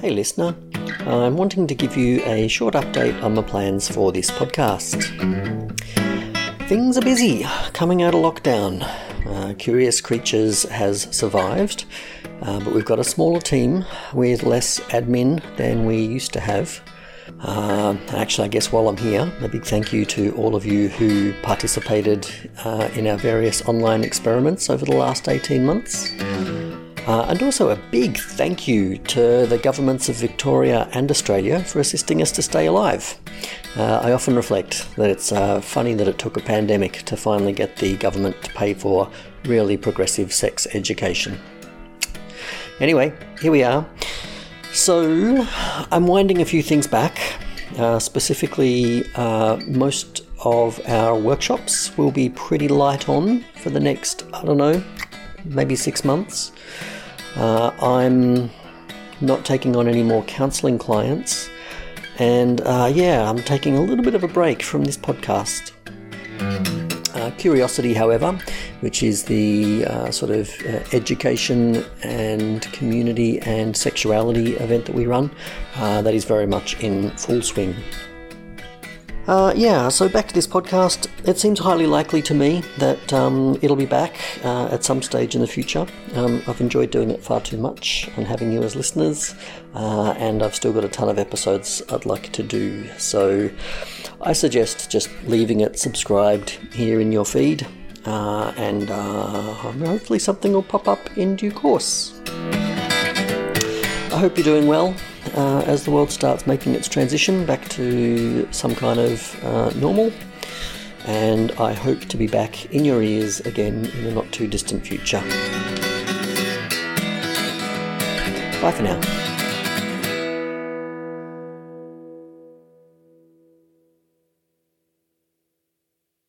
Hey, listener. I'm wanting to give you a short update on the plans for this podcast. Things are busy coming out of lockdown. Uh, Curious Creatures has survived, uh, but we've got a smaller team with less admin than we used to have. Uh, actually, I guess while I'm here, a big thank you to all of you who participated uh, in our various online experiments over the last 18 months. Uh, and also a big thank you to the governments of Victoria and Australia for assisting us to stay alive. Uh, I often reflect that it's uh, funny that it took a pandemic to finally get the government to pay for really progressive sex education. Anyway, here we are. So, I'm winding a few things back. Uh, specifically, uh, most of our workshops will be pretty light on for the next, I don't know, maybe six months. Uh, I'm not taking on any more counseling clients, and uh, yeah, I'm taking a little bit of a break from this podcast. Uh, Curiosity, however, which is the uh, sort of uh, education and community and sexuality event that we run, uh, that is very much in full swing. Uh, yeah, so back to this podcast. It seems highly likely to me that um, it'll be back uh, at some stage in the future. Um, I've enjoyed doing it far too much and having you as listeners, uh, and I've still got a ton of episodes I'd like to do. So I suggest just leaving it subscribed here in your feed, uh, and uh, hopefully something will pop up in due course. I hope you're doing well uh, as the world starts making its transition back to some kind of uh, normal. And I hope to be back in your ears again in a not too distant future. Bye for now.